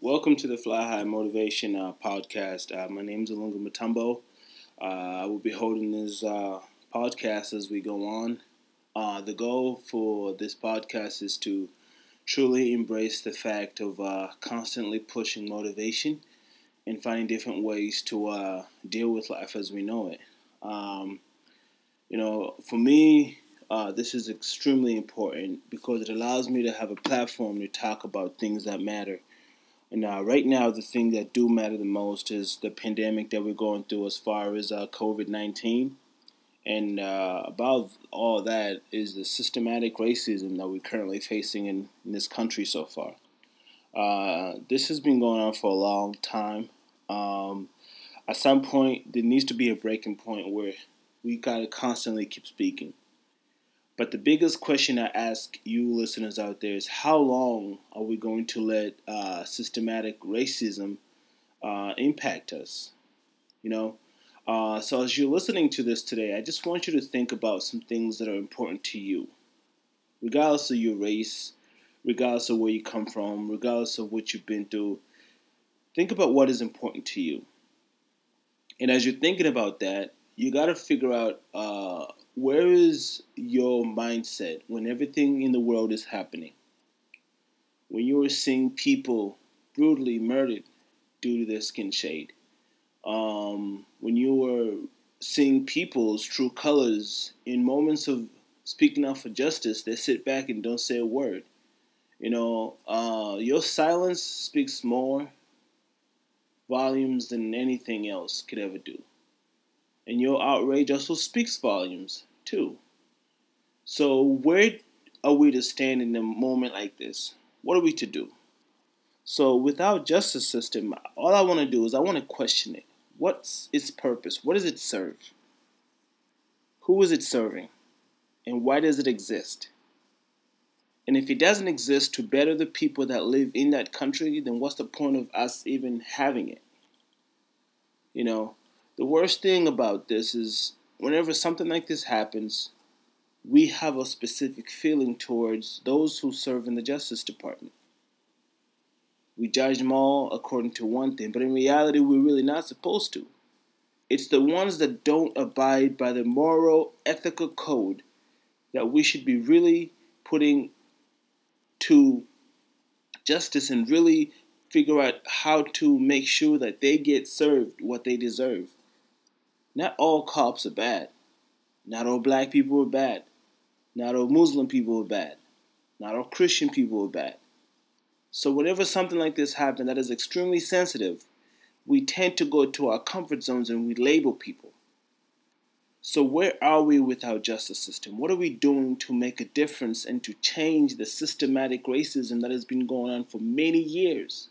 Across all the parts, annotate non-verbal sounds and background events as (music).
Welcome to the Fly High Motivation uh, podcast. Uh, my name is Alunga Matumbo. Uh, I will be holding this uh, podcast as we go on. Uh, the goal for this podcast is to truly embrace the fact of uh, constantly pushing motivation and finding different ways to deal with life as we know it. Um, you know, for me, this is extremely important because it allows me to have a platform to talk about things that matter and uh, right now, the thing that do matter the most is the pandemic that we're going through as far as uh, COVID 19. And uh, above all that is the systematic racism that we're currently facing in, in this country so far. Uh, this has been going on for a long time. Um, at some point, there needs to be a breaking point where we got to constantly keep speaking. But the biggest question I ask you listeners out there is how long are we going to let uh, systematic racism uh, impact us? You know? Uh, so as you're listening to this today, I just want you to think about some things that are important to you, regardless of your race, regardless of where you come from, regardless of what you've been through. Think about what is important to you. And as you're thinking about that, you got to figure out uh, where is your mindset when everything in the world is happening? When you are seeing people brutally murdered due to their skin shade, um, when you are seeing people's true colors in moments of speaking out for justice, they sit back and don't say a word. You know, uh, your silence speaks more volumes than anything else could ever do. And your outrage also speaks volumes too. So, where are we to stand in a moment like this? What are we to do? So, without justice system, all I want to do is I want to question it. What's its purpose? What does it serve? Who is it serving? And why does it exist? And if it doesn't exist to better the people that live in that country, then what's the point of us even having it? You know, the worst thing about this is whenever something like this happens, we have a specific feeling towards those who serve in the Justice Department. We judge them all according to one thing, but in reality, we're really not supposed to. It's the ones that don't abide by the moral, ethical code that we should be really putting to justice and really figure out how to make sure that they get served what they deserve. Not all cops are bad. Not all black people are bad. Not all Muslim people are bad. Not all Christian people are bad. So, whenever something like this happens that is extremely sensitive, we tend to go to our comfort zones and we label people. So, where are we with our justice system? What are we doing to make a difference and to change the systematic racism that has been going on for many years?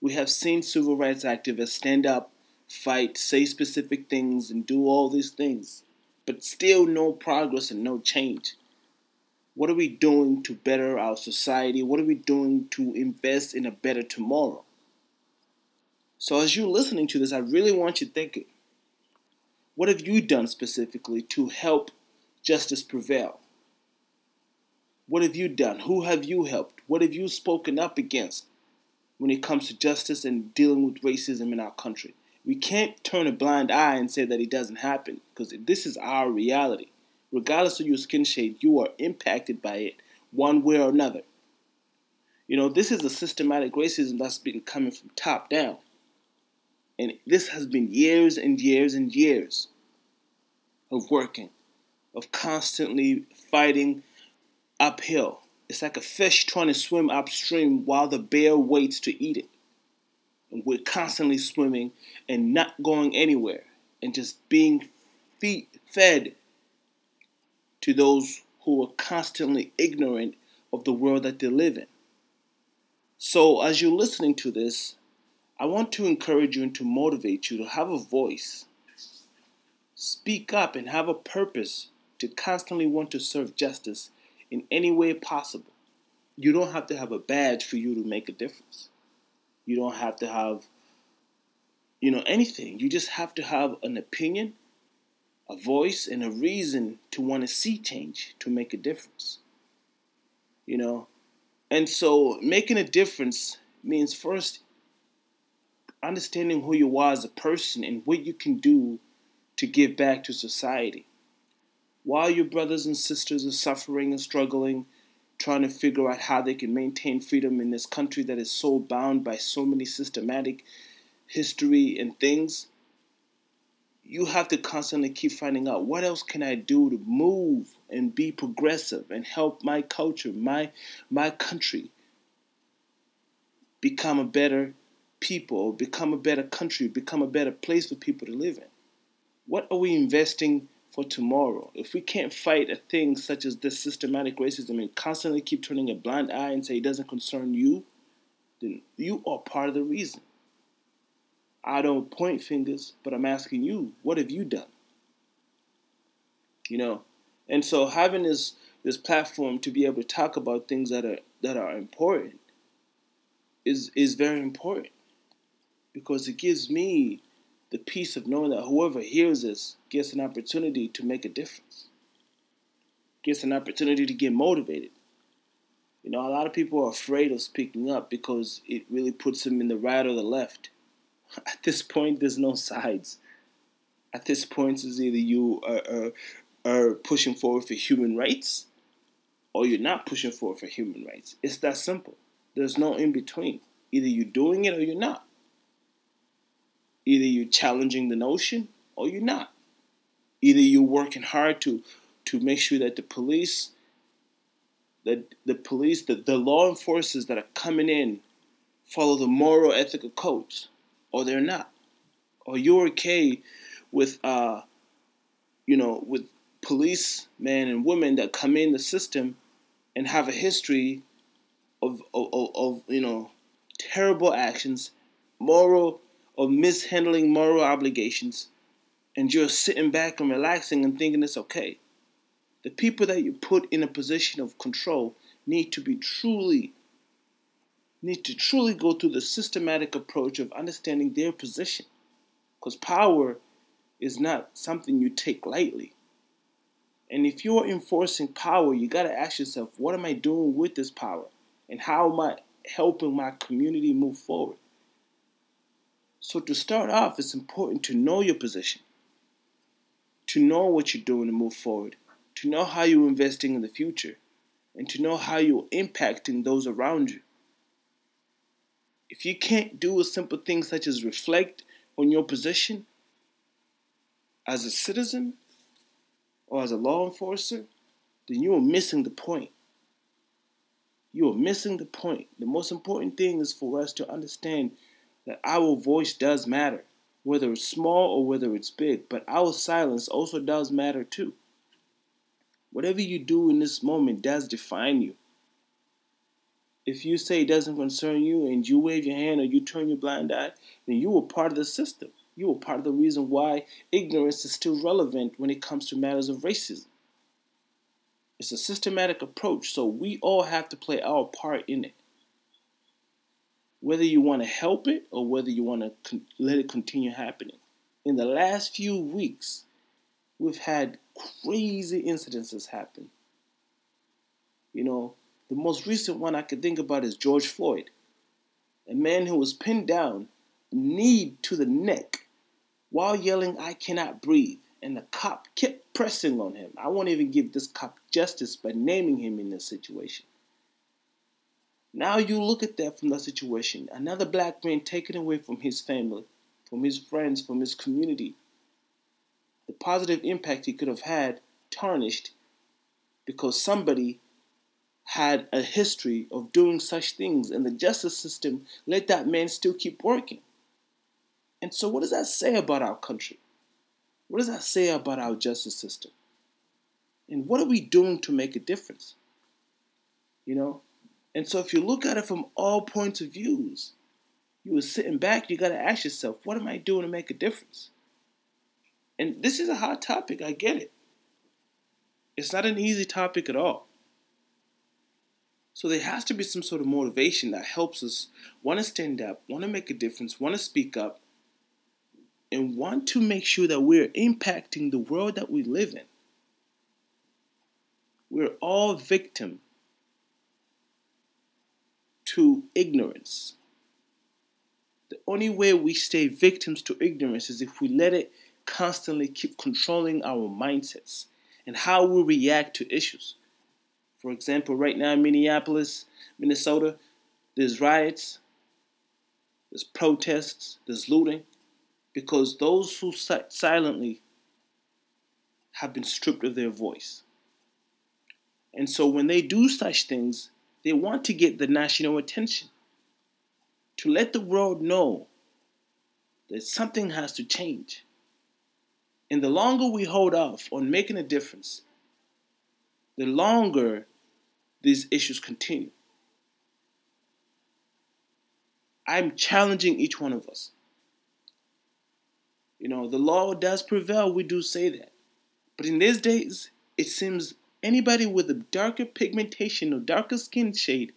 We have seen civil rights activists stand up fight, say specific things, and do all these things, but still no progress and no change. What are we doing to better our society? What are we doing to invest in a better tomorrow? So, as you're listening to this, I really want you thinking what have you done specifically to help justice prevail? What have you done? Who have you helped? What have you spoken up against when it comes to justice and dealing with racism in our country? We can't turn a blind eye and say that it doesn't happen because this is our reality. Regardless of your skin shade, you are impacted by it one way or another. You know, this is a systematic racism that's been coming from top down. And this has been years and years and years of working, of constantly fighting uphill. It's like a fish trying to swim upstream while the bear waits to eat it and we're constantly swimming and not going anywhere and just being feed, fed to those who are constantly ignorant of the world that they live in. So, as you're listening to this, I want to encourage you and to motivate you to have a voice. Speak up and have a purpose to constantly want to serve justice in any way possible. You don't have to have a badge for you to make a difference. You don't have to have, you know, anything. You just have to have an opinion, a voice, and a reason to want to see change, to make a difference. You know? And so making a difference means first understanding who you are as a person and what you can do to give back to society. While your brothers and sisters are suffering and struggling, trying to figure out how they can maintain freedom in this country that is so bound by so many systematic history and things, you have to constantly keep finding out what else can I do to move and be progressive and help my culture, my my country become a better people, become a better country, become a better place for people to live in. What are we investing for tomorrow? If we can't fight a thing such as this systematic racism and constantly keep turning a blind eye and say it doesn't concern you, then you are part of the reason. I don't point fingers, but I'm asking you, what have you done? You know, and so having this this platform to be able to talk about things that are that are important is is very important because it gives me the peace of knowing that whoever hears this gets an opportunity to make a difference, gets an opportunity to get motivated. You know, a lot of people are afraid of speaking up because it really puts them in the right or the left. (laughs) At this point, there's no sides. At this point, it's either you are, are, are pushing forward for human rights or you're not pushing forward for human rights. It's that simple. There's no in between. Either you're doing it or you're not. Either you're challenging the notion or you're not. Either you're working hard to to make sure that the police that the police, the, the law enforcers that are coming in follow the moral ethical codes, or they're not. Or you're okay with uh you know, with policemen and women that come in the system and have a history of, of, of, you know terrible actions, moral of mishandling moral obligations, and you're sitting back and relaxing and thinking it's okay. The people that you put in a position of control need to be truly need to truly go through the systematic approach of understanding their position. Because power is not something you take lightly. And if you're enforcing power, you got to ask yourself, what am I doing with this power? And how am I helping my community move forward? So, to start off, it's important to know your position, to know what you're doing to move forward, to know how you're investing in the future, and to know how you're impacting those around you. If you can't do a simple thing such as reflect on your position as a citizen, or as a law enforcer, then you are missing the point. You are missing the point. The most important thing is for us to understand that our voice does matter, whether it's small or whether it's big, but our silence also does matter too. Whatever you do in this moment does define you. If you say it doesn't concern you and you wave your hand or you turn your blind eye, then you are part of the system. You are part of the reason why ignorance is still relevant when it comes to matters of racism. It's a systematic approach, so we all have to play our part in it. Whether you want to help it or whether you want to con- let it continue happening. In the last few weeks, we've had crazy incidences happen. You know, the most recent one I could think about is George Floyd, a man who was pinned down, knee to the neck, while yelling, I cannot breathe. And the cop kept pressing on him. I won't even give this cop justice by naming him in this situation. Now you look at that from that situation. Another black man taken away from his family, from his friends, from his community. The positive impact he could have had tarnished because somebody had a history of doing such things, and the justice system let that man still keep working. And so, what does that say about our country? What does that say about our justice system? And what are we doing to make a difference? You know? And so, if you look at it from all points of views, you were sitting back, you got to ask yourself, what am I doing to make a difference? And this is a hot topic, I get it. It's not an easy topic at all. So there has to be some sort of motivation that helps us want to stand up, want to make a difference, want to speak up, and want to make sure that we're impacting the world that we live in. We're all victim to ignorance. The only way we stay victims to ignorance is if we let it constantly keep controlling our mindsets and how we react to issues. For example, right now in Minneapolis, Minnesota, there's riots, there's protests, there's looting, because those who silently have been stripped of their voice. And so when they do such things, they want to get the national attention to let the world know that something has to change. And the longer we hold off on making a difference, the longer these issues continue. I'm challenging each one of us. You know, the law does prevail, we do say that. But in these days, it seems anybody with a darker pigmentation or darker skin shade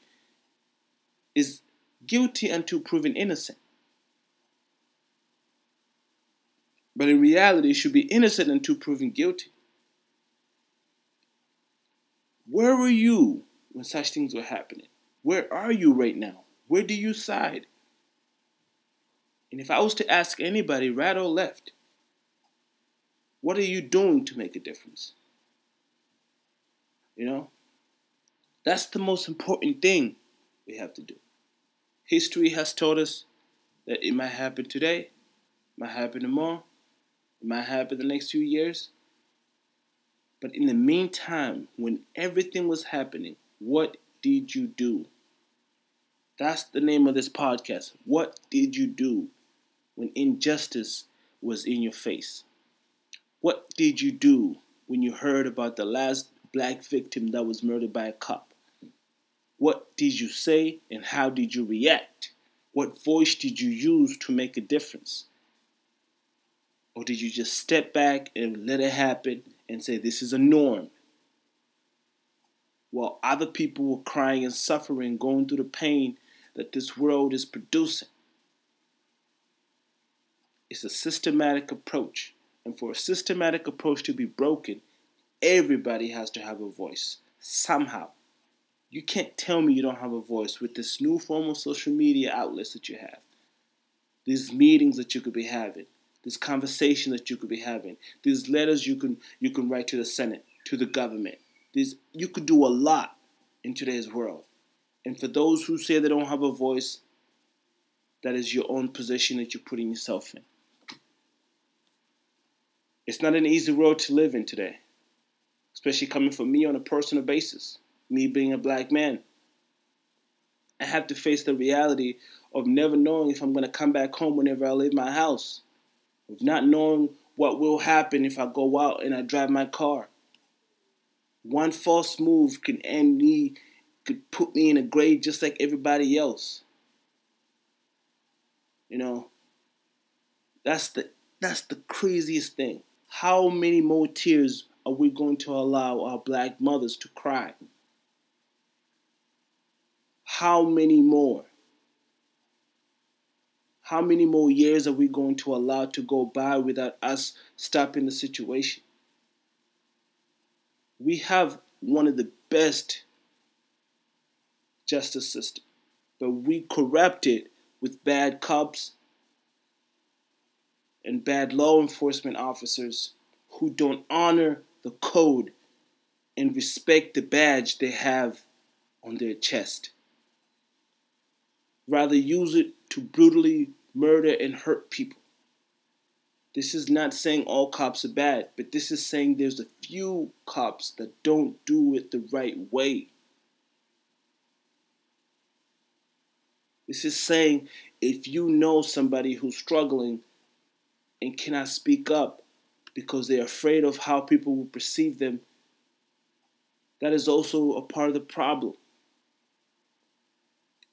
is guilty until proven innocent. But in reality, should be innocent until proven guilty. Where were you when such things were happening? Where are you right now? Where do you side? And if I was to ask anybody, right or left, what are you doing to make a difference? You know? That's the most important thing we have to do. History has taught us that it might happen today, might happen tomorrow, it might happen the next few years. But in the meantime, when everything was happening, what did you do? That's the name of this podcast. What did you do when injustice was in your face? What did you do when you heard about the last black victim that was murdered by a cop? What did you say and how did you react? What voice did you use to make a difference? Or did you just step back and let it happen and say, this is a norm? While other people were crying and suffering, going through the pain that this world is producing. It's a systematic approach. And for a systematic approach to be broken, everybody has to have a voice somehow. You can't tell me you don't have a voice with this new form of social media outlets that you have, these meetings that you could be having, this conversation that you could be having, these letters you can you can write to the Senate, to the government. These you could do a lot in today's world. And for those who say they don't have a voice, that is your own position that you're putting yourself in. It's not an easy world to live in today, especially coming from me on a personal basis, me being a black man. I have to face the reality of never knowing if I'm going to come back home whenever I leave my house, of not knowing what will happen if I go out and I drive my car. One false move can end me, could put me in a grave just like everybody else. You know, that's the that's the craziest thing. How many more tears are we going to allow our black mothers to cry? How many more? How many more years are we going to allow to go by without us stopping the situation? We have one of the best justice system, but we corrupt it with bad cops and bad law enforcement officers who don't honor the code and respect the badge they have on their chest. Rather, use it to brutally murder and hurt people. This is not saying all cops are bad, but this is saying there's a few cops that don't do it the right way. This is saying if you know somebody who's struggling and cannot speak up because they're afraid of how people will perceive them, that is also a part of the problem.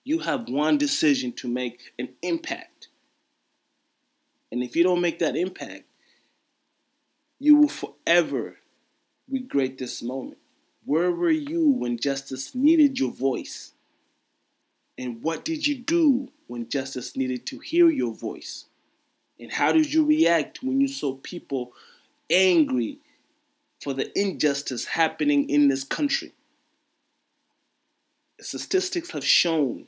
You have one decision to make an impact. And if you don't make that impact, you will forever regret this moment. Where were you when justice needed your voice? And what did you do when justice needed to hear your voice? And how did you react when you saw people angry for the injustice happening in this country? Statistics have shown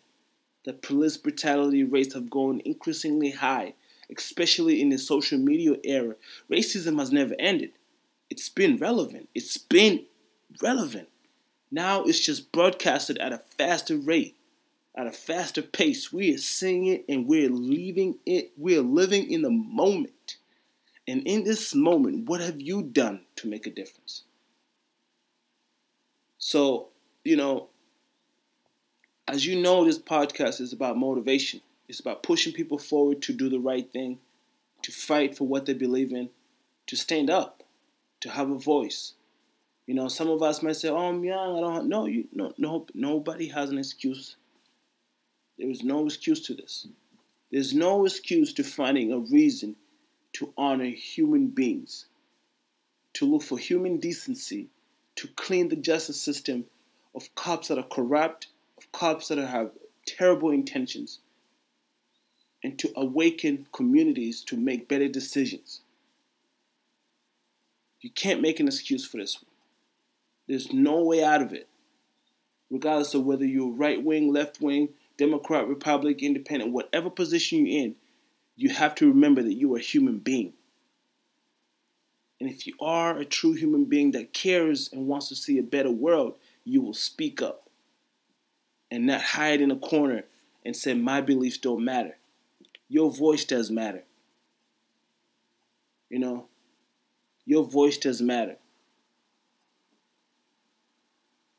that police brutality rates have gone increasingly high, especially in the social media era. Racism has never ended. It's been relevant. It's been relevant. Now it's just broadcasted at a faster rate, at a faster pace. We are seeing it and we're leaving it. We're living in the moment. And in this moment, what have you done to make a difference? So, you know, as you know, this podcast is about motivation. It's about pushing people forward to do the right thing, to fight for what they believe in, to stand up, to have a voice. You know, some of us might say, "Oh, I'm young. I don't know." You no, no, nobody has an excuse. There is no excuse to this. There's no excuse to finding a reason to honor human beings, to look for human decency, to clean the justice system of cops that are corrupt of cops that have terrible intentions and to awaken communities to make better decisions. You can't make an excuse for this one. There's no way out of it. Regardless of whether you're right wing, left wing, Democrat, Republic, Independent, whatever position you're in, you have to remember that you are a human being. And if you are a true human being that cares and wants to see a better world, you will speak up and not hide in a corner and say, My beliefs don't matter. Your voice does matter. You know, your voice does matter.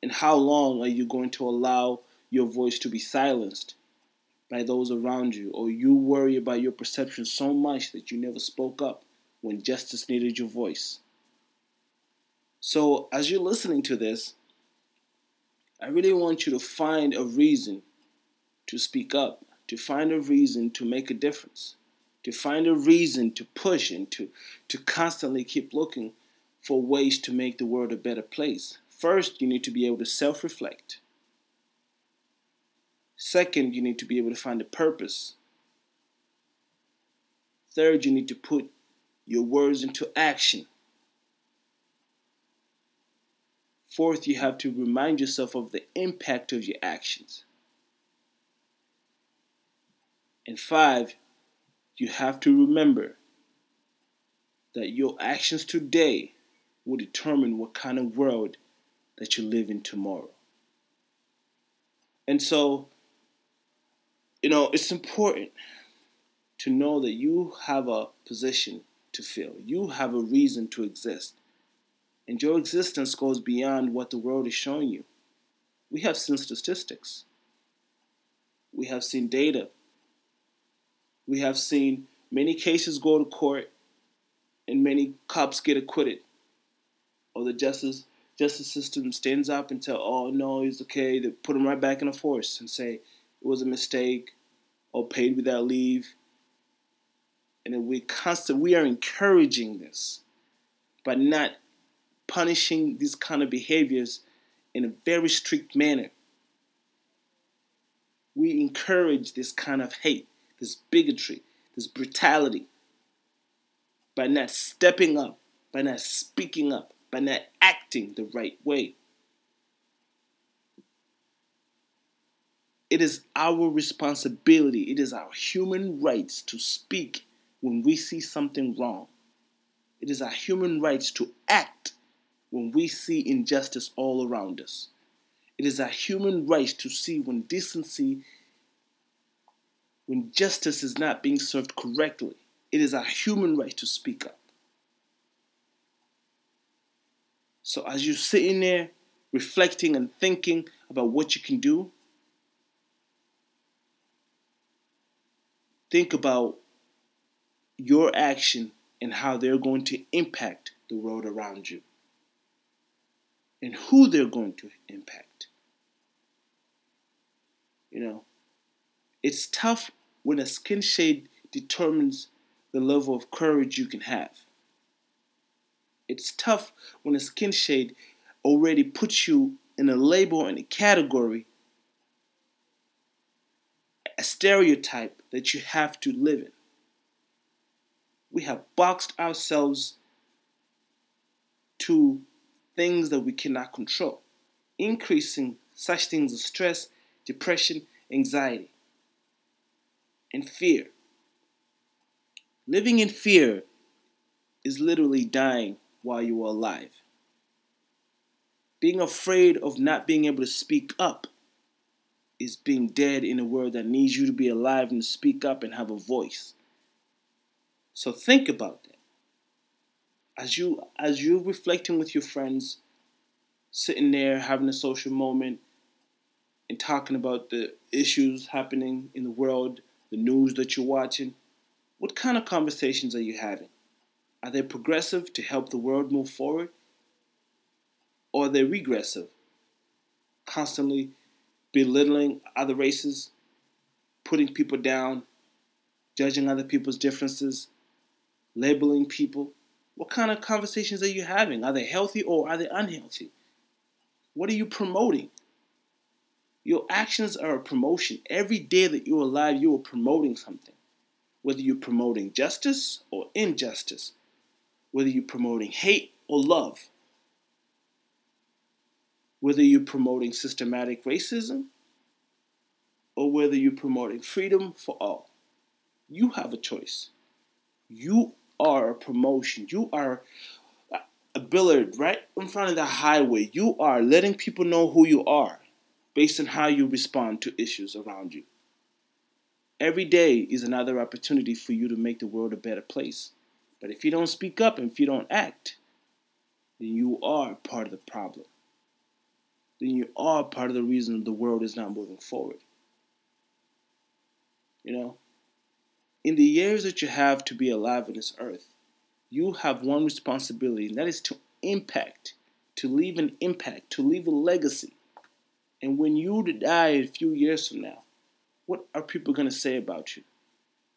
And how long are you going to allow your voice to be silenced by those around you? Or you worry about your perception so much that you never spoke up when justice needed your voice? So, as you're listening to this, I really want you to find a reason to speak up, to find a reason to make a difference, to find a reason to push and to, to constantly keep looking for ways to make the world a better place. First, you need to be able to self reflect. Second, you need to be able to find a purpose. Third, you need to put your words into action. Fourth, you have to remind yourself of the impact of your actions. And five, you have to remember that your actions today will determine what kind of world that you live in tomorrow. And so, you know, it's important to know that you have a position to fill, you have a reason to exist. And your existence goes beyond what the world is showing you. We have seen statistics. We have seen data. We have seen many cases go to court and many cops get acquitted. Or the justice justice system stands up and tell, oh no, he's okay. They put him right back in the force and say it was a mistake or paid without leave. And we constant we are encouraging this, but not punishing these kind of behaviors in a very strict manner. We encourage this kind of hate, this bigotry, this brutality by not stepping up, by not speaking up, by not acting the right way. It is our responsibility, it is our human rights to speak when we see something wrong. It is our human rights to act when we see injustice all around us. It is our human right to see when decency, when justice is not being served correctly. It is our human right to speak up. So as you're sitting there reflecting and thinking about what you can do, think about your action and how they're going to impact the world around you and who they're going to impact. You know, it's tough when a skin shade determines the level of courage you can have. It's tough when a skin shade already puts you in a label and a category, a stereotype that you have to live in. We have boxed ourselves to things that we cannot control, increasing such things as stress, depression, anxiety. and fear. Living in fear is literally dying while you are alive. Being afraid of not being able to speak up is being dead in a world that needs you to be alive and speak up and have a voice. So think about that. As you as you're reflecting with your friends, sitting there having a social moment and talking about the issues happening in the world, the news that you're watching, what kind of conversations are you having? Are they progressive to help the world move forward? Or are they regressive, constantly belittling other races, putting people down, judging other people's differences, labeling people? What kind of conversations are you having? Are they healthy or are they unhealthy? What are you promoting? Your actions are a promotion. Every day that you're alive, you are promoting something. Whether you're promoting justice or injustice, whether you're promoting hate or love, whether you're promoting systematic racism or whether you're promoting freedom for all. You have a choice. You are a promotion. You are a billboard right in front of the highway. You are letting people know who you are based on how you respond to issues around you. Every day is another opportunity for you to make the world a better place. But if you don't speak up and if you don't act, then you are part of the problem. Then you are part of the reason the world is not moving forward. You know, in the years that you have to be alive on this earth, you have one responsibility, and that is to impact, to leave an impact, to leave a legacy. And when you die a few years from now, what are people going to say about you?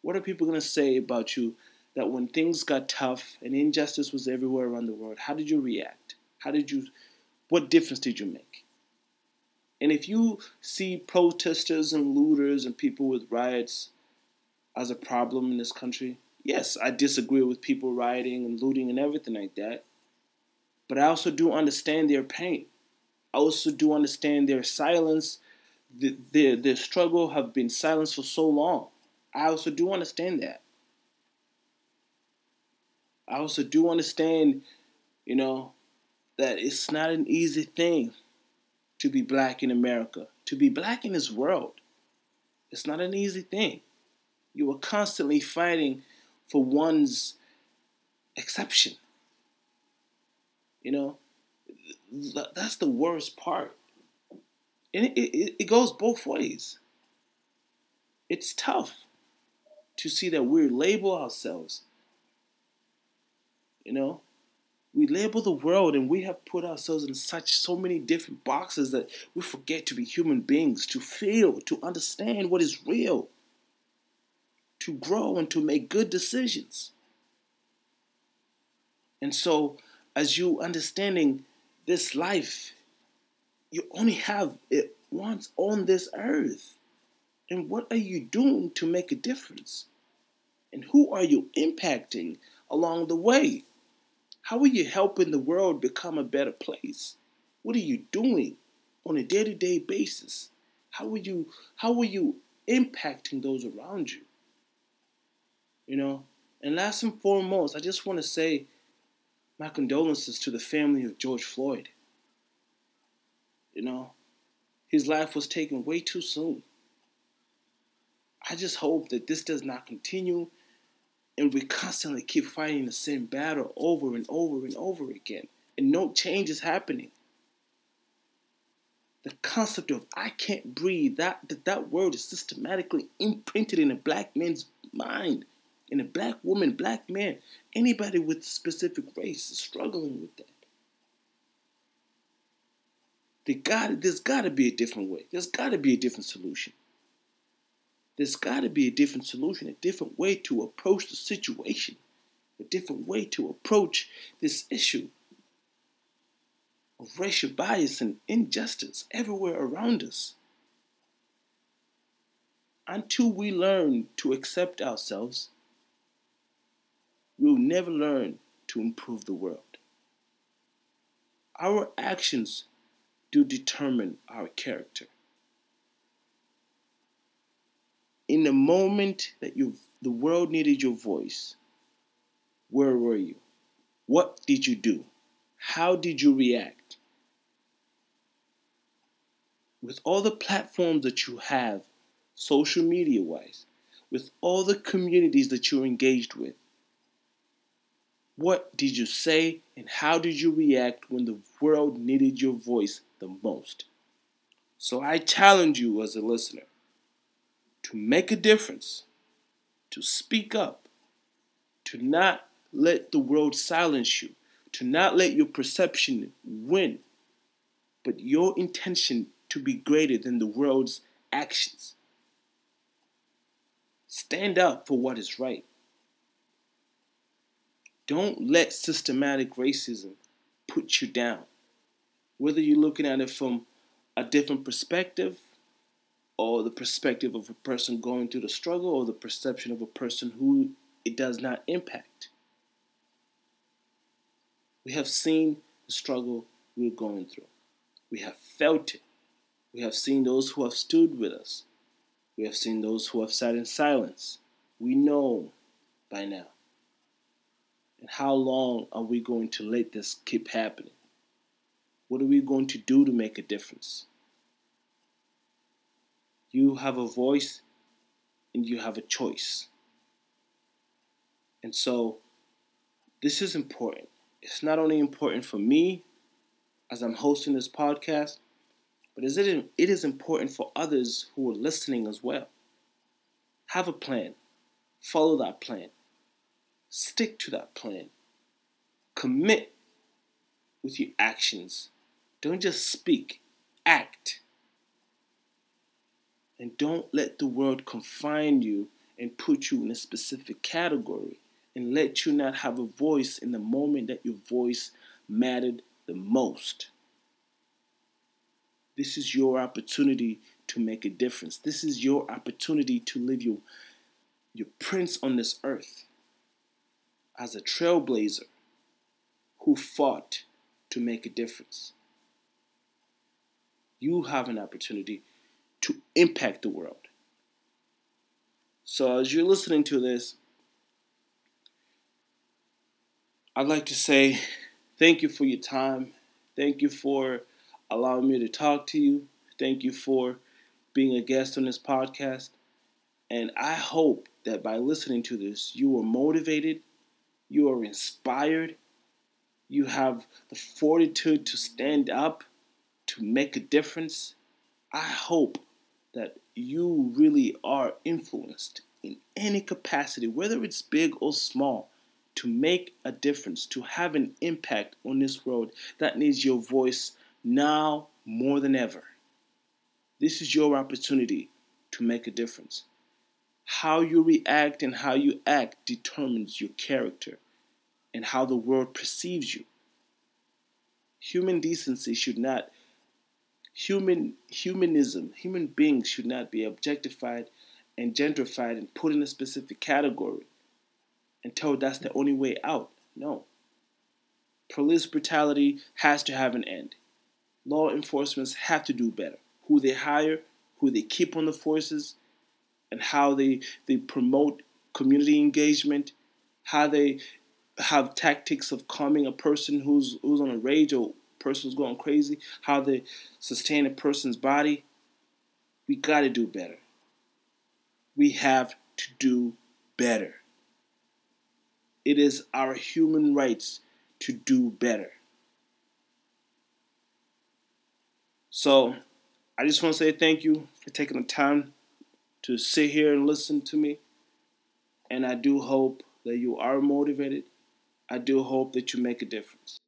What are people going to say about you that when things got tough and injustice was everywhere around the world, how did you react? How did you, what difference did you make? And if you see protesters and looters and people with riots as a problem in this country, yes, I disagree with people rioting and looting and everything like that. But I also do understand their pain. I also do understand their silence, their, their struggle have been silenced for so long. I also do understand that. I also do understand, you know, that it's not an easy thing to be black in America, to be black in this world. It's not an easy thing. You are constantly fighting for one's exception. You know, that's the worst part. And it, it, it goes both ways. It's tough to see that we label ourselves. You know, we label the world and we have put ourselves in such so many different boxes that we forget to be human beings, to feel, to understand what is real, to grow and to make good decisions. And so, as you understanding this life, you only have it once on this earth. And what are you doing to make a difference? And who are you impacting along the way? How are you helping the world become a better place? What are you doing on a day-to-day basis? How are you how are you impacting those around you? You know? And last and foremost, I just want to say my condolences to the family of George Floyd. You know, his life was taken way too soon. I just hope that this does not continue and we constantly keep fighting the same battle over and over and over again, and no change is happening. The concept of I can't breathe, that, that, that word is systematically imprinted in a black man's mind, in a black woman, black man, anybody with a specific race is struggling with that. There got, there's got to be a different way. There's got to be a different solution. There's got to be a different solution, a different way to approach the situation, a different way to approach this issue of racial bias and injustice everywhere around us. Until we learn to accept ourselves, we'll never learn to improve the world. Our actions do determine our character. In the moment that you the world needed your voice, where were you? What did you do? How did you react? With all the platforms that you have, social media wise, with all the communities that you're engaged with, what did you say and how did you react when the world needed your voice the most? So I challenge you as a listener to make a difference, to speak up, to not let the world silence you, to not let your perception win, but your intention to be greater than the world's actions. Stand up for what is right. Don't let systematic racism put you down. Whether you're looking at it from a different perspective, or the perspective of a person going through the struggle, or the perception of a person who it does not impact. We have seen the struggle we're going through. We have felt it. We have seen those who have stood with us. We have seen those who have sat in silence. We know by now. And how long are we going to let this keep happening? What are we going to do to make a difference? You have a voice and you have a choice. And so, this is important. It's not only important for me as I'm hosting this podcast, but it is important for others who are listening as well. Have a plan, follow that plan, Stick to that plan. Commit with your actions. Don't just speak, act. And don't let the world confine you and put you in a specific category and let you not have a voice in the moment that your voice mattered the most. This is your opportunity to make a difference. This is your opportunity to live your, your prince on this earth as a trailblazer who fought to make a difference. You have an opportunity to impact the world. So, as you're listening to this, I'd like to say thank you for your time. Thank you for allowing me to talk to you. Thank you for being a guest on this podcast. And I hope that by listening to this, you are motivated you are inspired, you have the fortitude to stand up, to make a difference. I hope you really are influenced in any capacity, whether it's big or small, to make a difference, to have an impact on this world that needs your voice now more than ever. This is your opportunity to make a difference. How you react and how you act determines your character and how the world perceives you. Human decency should not human humanism, human beings should not be objectified and gentrified and put in a specific category and told that's the only way out. No. Police brutality has to have an end. Law enforcements have to do better. Who they hire, who they keep on the forces, and how they, they promote community engagement, how they have tactics of calming a person who's who's on a rage or person who's going crazy, how they sustain a person's body. We got to do better. We have to do better. It is our human rights to do better. So, I just want to say thank you for taking the time to sit here and listen to me. And I do hope that you are motivated I do hope that you make a difference.